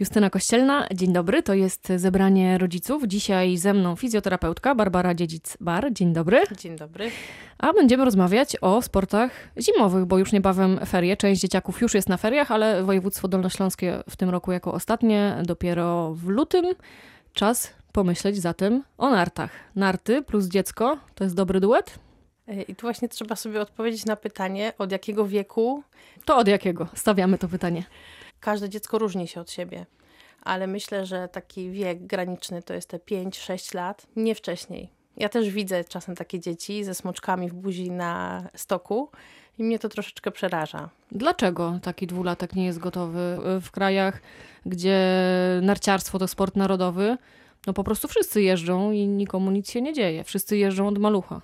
Justyna Kościelna, dzień dobry. To jest zebranie rodziców. Dzisiaj ze mną fizjoterapeutka Barbara Dziedzic-Bar. Dzień dobry. Dzień dobry. A będziemy rozmawiać o sportach zimowych, bo już niebawem ferie. Część dzieciaków już jest na feriach, ale województwo dolnośląskie w tym roku jako ostatnie, dopiero w lutym. Czas pomyśleć zatem o nartach. Narty plus dziecko to jest dobry duet? I tu właśnie trzeba sobie odpowiedzieć na pytanie, od jakiego wieku. To od jakiego? Stawiamy to pytanie. Każde dziecko różni się od siebie, ale myślę, że taki wiek graniczny to jest te 5-6 lat, nie wcześniej. Ja też widzę czasem takie dzieci ze smoczkami w buzi na stoku i mnie to troszeczkę przeraża. Dlaczego taki dwulatek nie jest gotowy w krajach, gdzie narciarstwo to sport narodowy? No po prostu wszyscy jeżdżą i nikomu nic się nie dzieje. Wszyscy jeżdżą od malucha,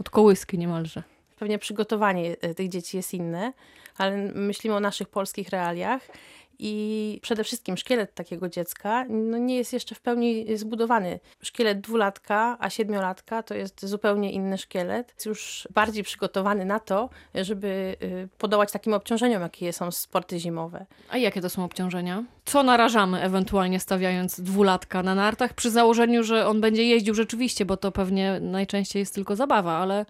od kołyski niemalże. Pewnie przygotowanie e, tych dzieci jest inne, ale myślimy o naszych polskich realiach i przede wszystkim szkielet takiego dziecka no nie jest jeszcze w pełni zbudowany. Szkielet dwulatka, a siedmiolatka to jest zupełnie inny szkielet. Jest już bardziej przygotowany na to, żeby y, podołać takim obciążeniom, jakie są sporty zimowe. A jakie to są obciążenia? Co narażamy ewentualnie stawiając dwulatka na nartach przy założeniu, że on będzie jeździł rzeczywiście, bo to pewnie najczęściej jest tylko zabawa, ale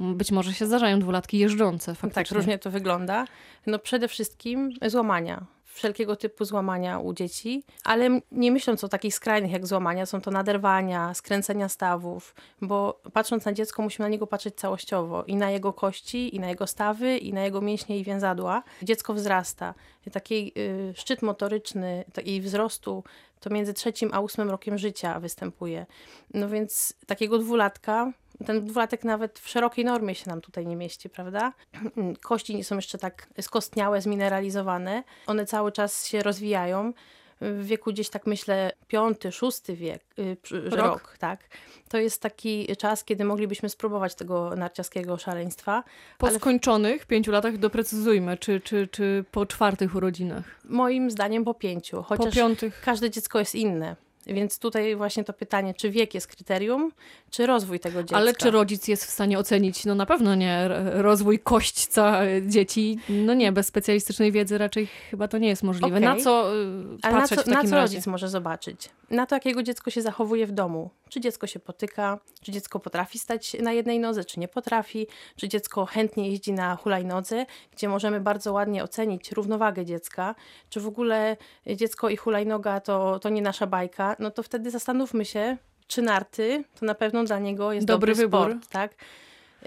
być może się zdarzają dwulatki jeżdżące faktycznie. Tak, różnie to wygląda. No przede wszystkim złamania wszelkiego typu złamania u dzieci, ale nie myśląc o takich skrajnych jak złamania, są to naderwania, skręcenia stawów, bo patrząc na dziecko musimy na niego patrzeć całościowo i na jego kości, i na jego stawy, i na jego mięśnie i więzadła. Dziecko wzrasta. Taki y, szczyt motoryczny i wzrostu to między trzecim a ósmym rokiem życia występuje. No więc takiego dwulatka ten dwulatek nawet w szerokiej normie się nam tutaj nie mieści, prawda? Kości nie są jeszcze tak skostniałe, zmineralizowane. One cały czas się rozwijają. W wieku gdzieś tak myślę piąty, szósty wiek, y, rok. rok, tak. To jest taki czas, kiedy moglibyśmy spróbować tego narciarskiego szaleństwa. Po ale... skończonych pięciu latach doprecyzujmy, czy, czy, czy po czwartych urodzinach? Moim zdaniem po pięciu, chociaż po piątych... każde dziecko jest inne. Więc tutaj właśnie to pytanie, czy wiek jest kryterium, czy rozwój tego dziecka. Ale czy rodzic jest w stanie ocenić? No na pewno nie. Rozwój kośćca dzieci, no nie, bez specjalistycznej wiedzy raczej chyba to nie jest możliwe. Okay. Na co y, Ale patrzeć na co, w takim na co razie? rodzic może zobaczyć? Na to, jak jego dziecko się zachowuje w domu. Czy dziecko się potyka, czy dziecko potrafi stać na jednej nodze, czy nie potrafi, czy dziecko chętnie jeździ na hulajnodze, gdzie możemy bardzo ładnie ocenić równowagę dziecka, czy w ogóle dziecko i hulajnoga to, to nie nasza bajka, no to wtedy zastanówmy się, czy narty to na pewno dla niego jest dobry, dobry wybór. Sport, tak?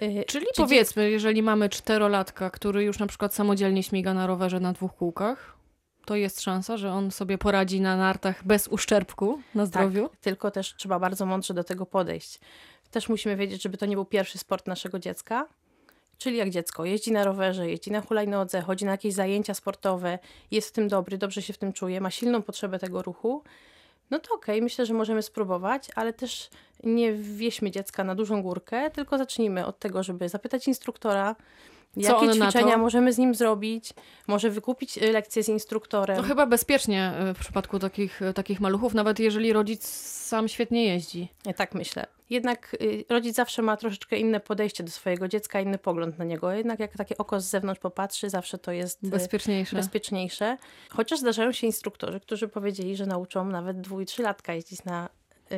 Y, Czyli czy powiedzmy, jeżeli mamy czterolatka, który już na przykład samodzielnie śmiga na rowerze na dwóch kółkach, to jest szansa, że on sobie poradzi na nartach bez uszczerbku na zdrowiu? Tak, tylko też trzeba bardzo mądrze do tego podejść. Też musimy wiedzieć, żeby to nie był pierwszy sport naszego dziecka, Czyli jak dziecko jeździ na rowerze, jeździ na hulajnodze, chodzi na jakieś zajęcia sportowe, jest w tym dobry, dobrze się w tym czuje, ma silną potrzebę tego ruchu, no to okej, okay, myślę, że możemy spróbować, ale też nie wieśmy dziecka na dużą górkę, tylko zacznijmy od tego, żeby zapytać instruktora, co Jakie ćwiczenia możemy z nim zrobić? Może wykupić y, lekcje z instruktorem? No chyba bezpiecznie y, w przypadku takich, y, takich maluchów, nawet jeżeli rodzic sam świetnie jeździ. Ja tak myślę. Jednak rodzic zawsze ma troszeczkę inne podejście do swojego dziecka, inny pogląd na niego. Jednak jak takie oko z zewnątrz popatrzy, zawsze to jest bezpieczniejsze. bezpieczniejsze. Chociaż zdarzają się instruktorzy, którzy powiedzieli, że nauczą nawet dwu i trzylatka jeździć na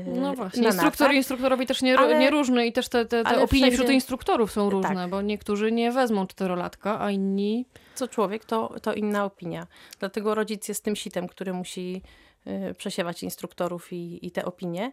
no właśnie, instruktor instruktorowi też nie, ale, nie różny i też te, te, te opinie wśród instruktorów są różne, tak. bo niektórzy nie wezmą czterolatka, a inni... Co człowiek, to, to inna opinia. Dlatego rodzic jest tym sitem, który musi y, przesiewać instruktorów i, i te opinie.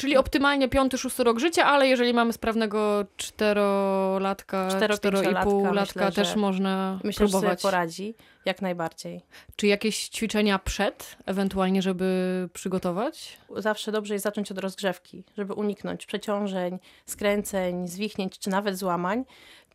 Czyli optymalnie piąty, szósty rok życia, ale jeżeli mamy sprawnego czterolatka, cztero i pół latka, też można myślę, próbować. Myślę, poradzi, jak najbardziej. Czy jakieś ćwiczenia przed, ewentualnie, żeby przygotować? Zawsze dobrze jest zacząć od rozgrzewki, żeby uniknąć przeciążeń, skręceń, zwichnięć czy nawet złamań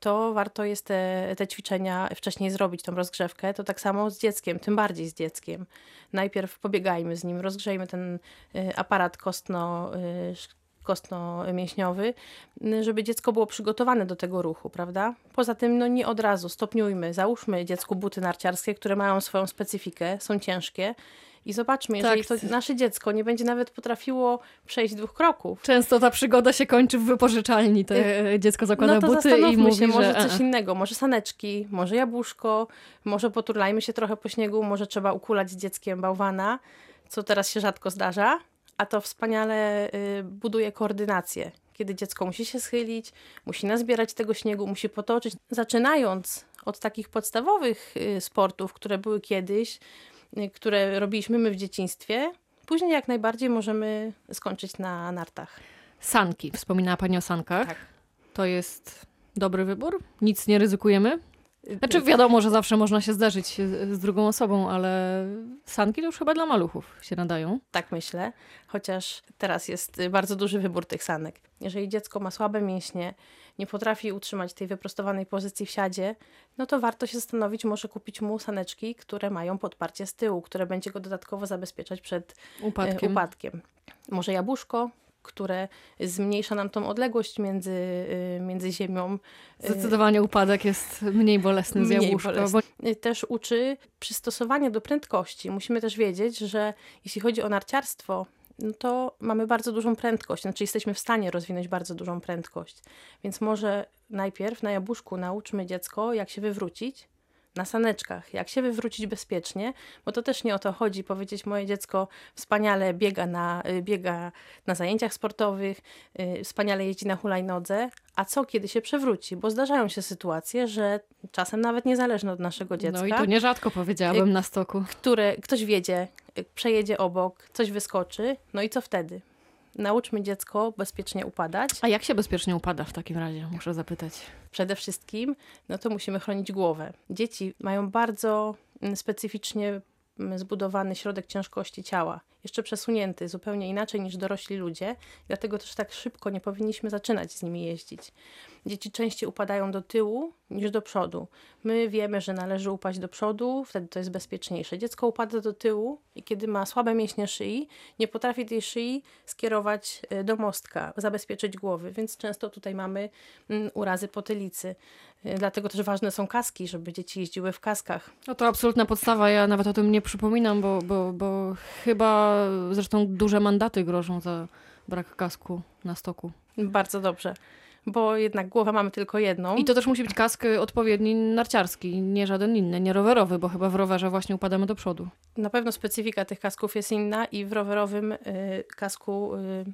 to warto jest te, te ćwiczenia wcześniej zrobić, tą rozgrzewkę. To tak samo z dzieckiem, tym bardziej z dzieckiem. Najpierw pobiegajmy z nim, rozgrzejmy ten y, aparat kostno y, kostno-mięśniowy, żeby dziecko było przygotowane do tego ruchu, prawda? Poza tym, no nie od razu, stopniujmy, załóżmy dziecku buty narciarskie, które mają swoją specyfikę, są ciężkie I zobaczmy, jeżeli Tak. nasze dziecko nie będzie nawet potrafiło przejść dwóch kroków, Często ta przygoda się kończy w wypożyczalni. To e, dziecko zakłada no to buty i mówi, się, może że... e, coś innego, może saneczki, może jabłuszko, może poturlajmy się trochę po śniegu, może trzeba ukulać z dzieckiem bałwana, co teraz się rzadko zdarza, a to wspaniale y, buduje koordynację. Kiedy dziecko musi się schylić, musi nazbierać tego śniegu, musi potoczyć. Zaczynając od takich podstawowych y, sportów, które były kiedyś, y, które robiliśmy my w dzieciństwie, później jak najbardziej możemy skończyć na nartach. Sanki. Wspominała Pani o sankach. Tak. To jest dobry wybór? Nic nie ryzykujemy? Znaczy wiadomo, że zawsze można się zdarzyć z drugą osobą, ale sanki to już chyba dla maluchów się nadają. Tak myślę, chociaż teraz jest y, bardzo duży wybór tych sanek. Jeżeli dziecko ma słabe mięśnie, nie potrafi utrzymać tej wyprostowanej pozycji w siadzie, no to warto się zastanowić, może kupić mu saneczki, które mają podparcie z tyłu, które będzie go dodatkowo zabezpieczać przed e, Upadkiem. upadkiem. Może jabłuszko, które zmniejsza nam tą odległość między, y, między ziemią. y, Zdecydowanie upadek jest mniej bolesny z jabłuszka. bolesny. Bo też uczy przystosowania do prędkości. Musimy też wiedzieć, że jeśli chodzi o narciarstwo, no to mamy bardzo dużą prędkość, znaczy jesteśmy w stanie rozwinąć bardzo dużą prędkość. Więc może najpierw na jabłuszku nauczmy dziecko, jak się wywrócić, na saneczkach, jak się wywrócić bezpiecznie, bo to też nie o to chodzi, powiedzieć moje dziecko wspaniale biega na, y, biega na zajęciach sportowych, y, wspaniale jeździ na hulajnodze, a co kiedy się przewróci? Bo zdarzają się sytuacje, że czasem nawet niezależne od naszego dziecka, no i to nierzadko powiedziałabym na stoku. które ktoś wiedzie, y, przejedzie obok, coś wyskoczy, no i co wtedy? Nauczmy dziecko bezpiecznie upadać. A jak się bezpiecznie upada w takim razie? Muszę zapytać. Przede wszystkim, no to musimy chronić głowę. Dzieci mają bardzo mm, specyficznie mm, zbudowany środek ciężkości ciała, jeszcze przesunięty zupełnie inaczej niż dorośli ludzie, dlatego też tak szybko nie powinniśmy zaczynać z nimi jeździć. Dzieci częściej upadają do tyłu niż do przodu. My wiemy, że należy upaść do przodu, wtedy to jest bezpieczniejsze. Dziecko upada do tyłu i kiedy ma słabe mięśnie szyi, nie potrafi tej szyi skierować e, do mostka, zabezpieczyć głowy, więc często tutaj mamy mm, urazy potylicy. E, Dlatego też ważne są kaski, żeby dzieci jeździły w kaskach. No to absolutna podstawa. Ja nawet o tym nie przypominam, bo, bo, bo chyba zresztą duże mandaty grożą za brak kasku na stoku. Bardzo dobrze, bo jednak głowę mamy tylko jedną. I to też musi być kask odpowiedni narciarski, nie żaden inny, nie rowerowy, bo chyba w rowerze właśnie upadamy do przodu. Na pewno specyfika tych kasków jest inna i w rowerowym y, kasku y,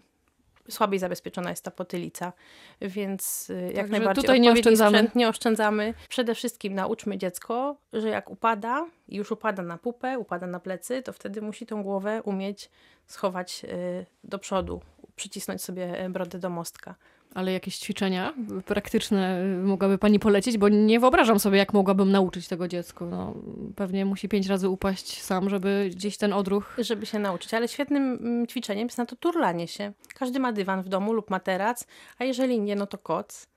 słabiej zabezpieczona jest ta potylica, więc y, jak Także najbardziej tutaj nie oszczędzamy. sprzęt nie oszczędzamy. Przede wszystkim nauczmy dziecko, że jak upada i już upada na pupę, upada na plecy, to wtedy musi tą głowę umieć schować y, do przodu, przycisnąć sobie y, brodę do mostka. Ale jakieś ćwiczenia praktyczne y, mogłaby pani polecić, bo nie wyobrażam sobie, jak mogłabym nauczyć tego dziecko. No, pewnie musi pięć razy upaść sam, żeby gdzieś ten odruch... żeby się nauczyć. Ale świetnym mm, ćwiczeniem jest na to turlanie się. Każdy ma dywan w domu lub materac, a jeżeli nie, no to koc.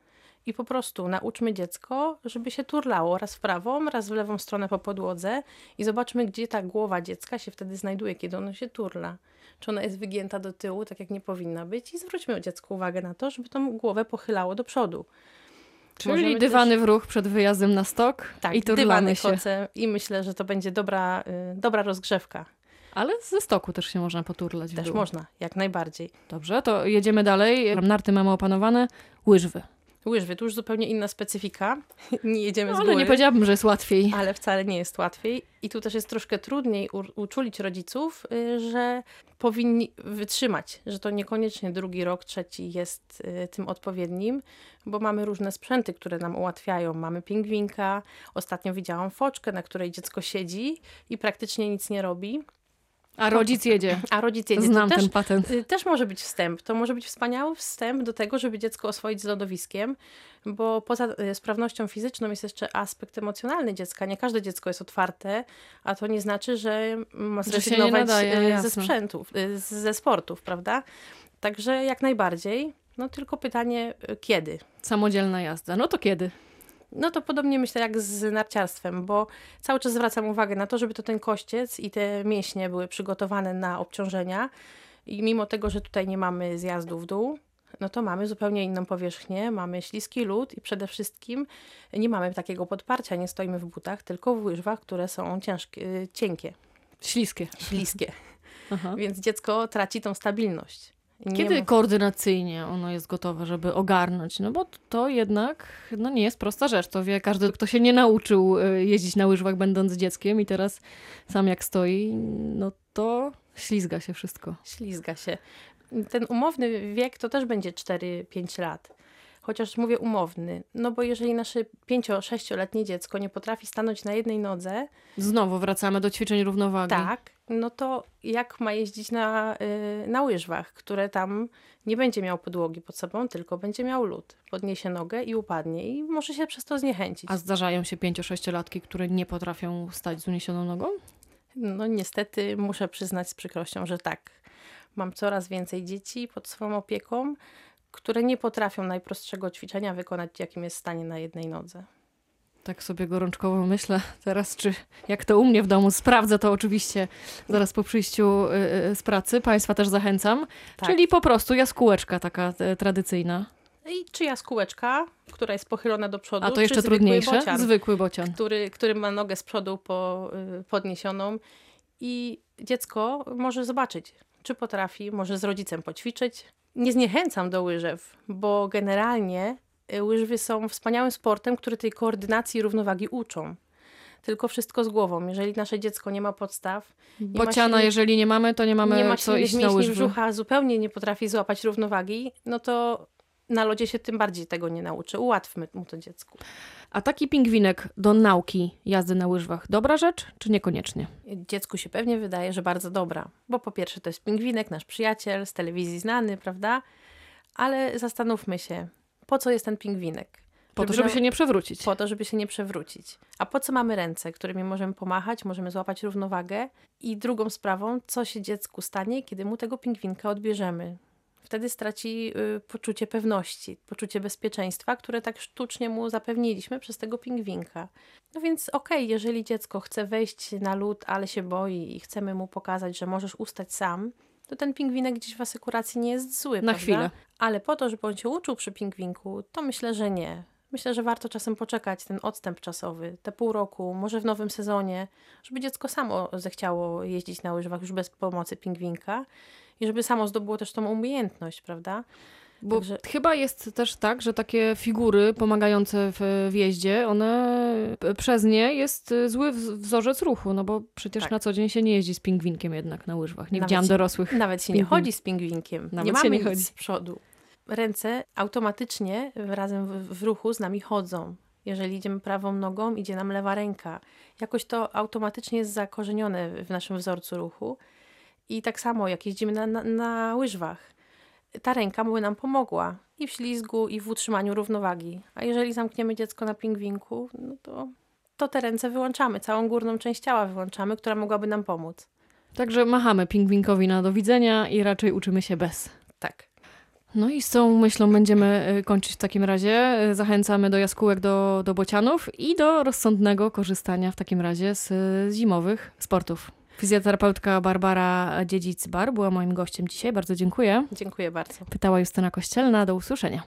I po prostu nauczmy dziecko, żeby się turlało raz w prawą, raz w lewą stronę po podłodze i zobaczmy, gdzie ta głowa dziecka się wtedy znajduje, kiedy ono się turla. Czy ona jest wygięta do tyłu, tak jak nie powinna być i zwróćmy dziecku uwagę na to, żeby tą głowę pochylało do przodu. Czyli Możemy dywany w ruch przed wyjazdem na stok Tak, i turlamy dywany, się. koce i myślę, że to będzie dobra, y, dobra rozgrzewka. Ale ze stoku też się można poturlać Też można, jak najbardziej. Dobrze, to jedziemy dalej. Narty mamy opanowane, łyżwy. Łyżwy, to już zupełnie inna specyfika. Nie jedziemy No, z ale góry. nie powiedziałabym, że jest łatwiej. ale wcale nie jest łatwiej. I tu też jest troszkę trudniej u- uczulić rodziców, y, że powinni wytrzymać, że to niekoniecznie drugi rok, trzeci jest y, tym odpowiednim, bo mamy różne sprzęty, które nam ułatwiają. Mamy pingwinka, ostatnio widziałam foczkę, na której dziecko siedzi i praktycznie nic nie robi, A rodzic jedzie. a rodzic jedzie. Znam to też, ten patent. y, też może być wstęp. To może być wspaniały wstęp do tego, żeby dziecko oswoić z lodowiskiem, bo poza y, sprawnością fizyczną jest jeszcze aspekt emocjonalny dziecka. Nie każde dziecko jest otwarte, a to nie znaczy, że ma Że zrezygnować nadaje, y, ze sprzętów, ze sportów, prawda? Także jak najbardziej. No tylko pytanie, kiedy? Samodzielna jazda. No to kiedy? No to podobnie myślę jak z narciarstwem, bo cały czas zwracam uwagę na to, żeby to ten kościec i te mięśnie były przygotowane na obciążenia. I mimo tego, że tutaj nie mamy zjazdu w dół, no to mamy zupełnie inną powierzchnię, mamy śliski lód i przede wszystkim nie mamy takiego podparcia, nie stoimy w butach, tylko w łyżwach, które są ciężkie, cienkie. Śliskie. śliskie. Aha. Więc dziecko traci tą stabilność. Kiedy mo- koordynacyjnie ono jest gotowe, żeby ogarnąć? No bo to jednak no nie jest prosta rzecz. To wie każdy, kto się nie nauczył y, jeździć na łyżwach będąc dzieckiem i teraz sam jak stoi, no to ślizga się wszystko. Ślizga się. Ten umowny wiek to też będzie 4-5 lat. Chociaż mówię umowny, no bo jeżeli nasze 5-6-letnie dziecko nie potrafi stanąć na jednej nodze, Znowu wracamy do ćwiczeń równowagi. tak, no to jak ma jeździć na, y, na łyżwach, które tam nie będzie miał podłogi pod sobą, tylko będzie miał lód. Podniesie nogę i upadnie i może się przez to zniechęcić. A zdarzają się 5-6-latki, które nie potrafią stać z uniesioną nogą? No niestety muszę przyznać z przykrością, że tak. Mam coraz więcej dzieci pod swoją opieką, które nie potrafią najprostszego ćwiczenia wykonać, jakim jest stanie na jednej nodze. Tak sobie gorączkowo myślę teraz, czy jak to u mnie w domu sprawdzę to oczywiście zaraz po przyjściu y, y, z pracy. Państwa też zachęcam. Tak. Czyli po prostu jaskółeczka taka e, tradycyjna. I czy jaskółeczka, która jest pochylona do przodu, A to czy jeszcze trudniejsze? Bocian, Zwykły bocian. który, który ma nogę z przodu po, y, podniesioną i dziecko może zobaczyć, czy potrafi, może z rodzicem poćwiczyć. Nie zniechęcam do łyżew, bo generalnie y, łyżwy są wspaniałym sportem, który tej koordynacji i równowagi uczą. Tylko wszystko z głową. Jeżeli nasze dziecko nie ma podstaw, ma Bociana, silnych- jeżeli nie mamy, to nie mamy nie ma co iść na łyżwy. brzucha, zupełnie nie potrafi złapać równowagi, no to na lodzie się tym bardziej tego nie nauczy. Ułatwmy mu to dziecku. A taki pingwinek do nauki jazdy na łyżwach, dobra rzecz, czy niekoniecznie? Dziecku się pewnie wydaje, że bardzo dobra, bo po pierwsze to jest pingwinek, nasz przyjaciel, z telewizji znany, prawda? Ale zastanówmy się, po co jest ten pingwinek? Po to, żeby nam- się nie przewrócić. Po to, żeby się nie przewrócić. A po co mamy ręce, którymi możemy pomachać, możemy złapać równowagę? I drugą sprawą, co się dziecku stanie, kiedy mu tego pingwinka odbierzemy? Wtedy straci y, poczucie pewności, poczucie bezpieczeństwa, które tak sztucznie mu zapewniliśmy przez tego pingwinka. No więc okej, jeżeli dziecko chce wejść na lód, ale się boi i chcemy mu pokazać, że możesz ustać sam, to ten pingwinek gdzieś w asekuracji nie jest zły, Na prawda? chwilę. Ale po to, żeby on się uczył przy pingwinku, to myślę, że nie. Myślę, że warto czasem poczekać, ten odstęp czasowy, te pół roku, może w nowym sezonie, żeby dziecko samo zechciało jeździć na łyżwach już bez pomocy pingwinka i żeby samo zdobyło też tą umiejętność, prawda? Bo Także- chyba jest też tak, że takie figury pomagające w, w jeździe, one przez nie jest y, zły wz- wzorzec ruchu, no bo przecież Tak. na co dzień się nie jeździ z pingwinkiem jednak na łyżwach. Nie Nawet widziałam dorosłych. Nawet się nie Pingwin. chodzi z pingwinkiem. Nawet nie mamy nie nic chodzi. z przodu. Ręce automatycznie razem w, w ruchu z nami chodzą. Jeżeli idziemy prawą nogą, idzie nam lewa ręka. Jakoś to automatycznie jest zakorzenione w naszym wzorcu ruchu. I tak samo, jak jeździmy na, na, na łyżwach, ta ręka by nam pomogła i w ślizgu, i w utrzymaniu równowagi. A jeżeli zamkniemy dziecko na pingwinku, no to, to te ręce wyłączamy, całą górną część ciała wyłączamy, która mogłaby nam pomóc. Także machamy pingwinkowi na do widzenia i raczej uczymy się bez. Tak. No i z tą myślą będziemy y, kończyć w takim razie. Y, Zachęcamy do jaskółek, do, do bocianów i do rozsądnego korzystania w takim razie z, z zimowych sportów. Fizjoterapeutka Barbara Dziedzic-Bar była moim gościem dzisiaj. Bardzo dziękuję. Dziękuję bardzo. Pytała Justyna Kościelna. Do usłyszenia.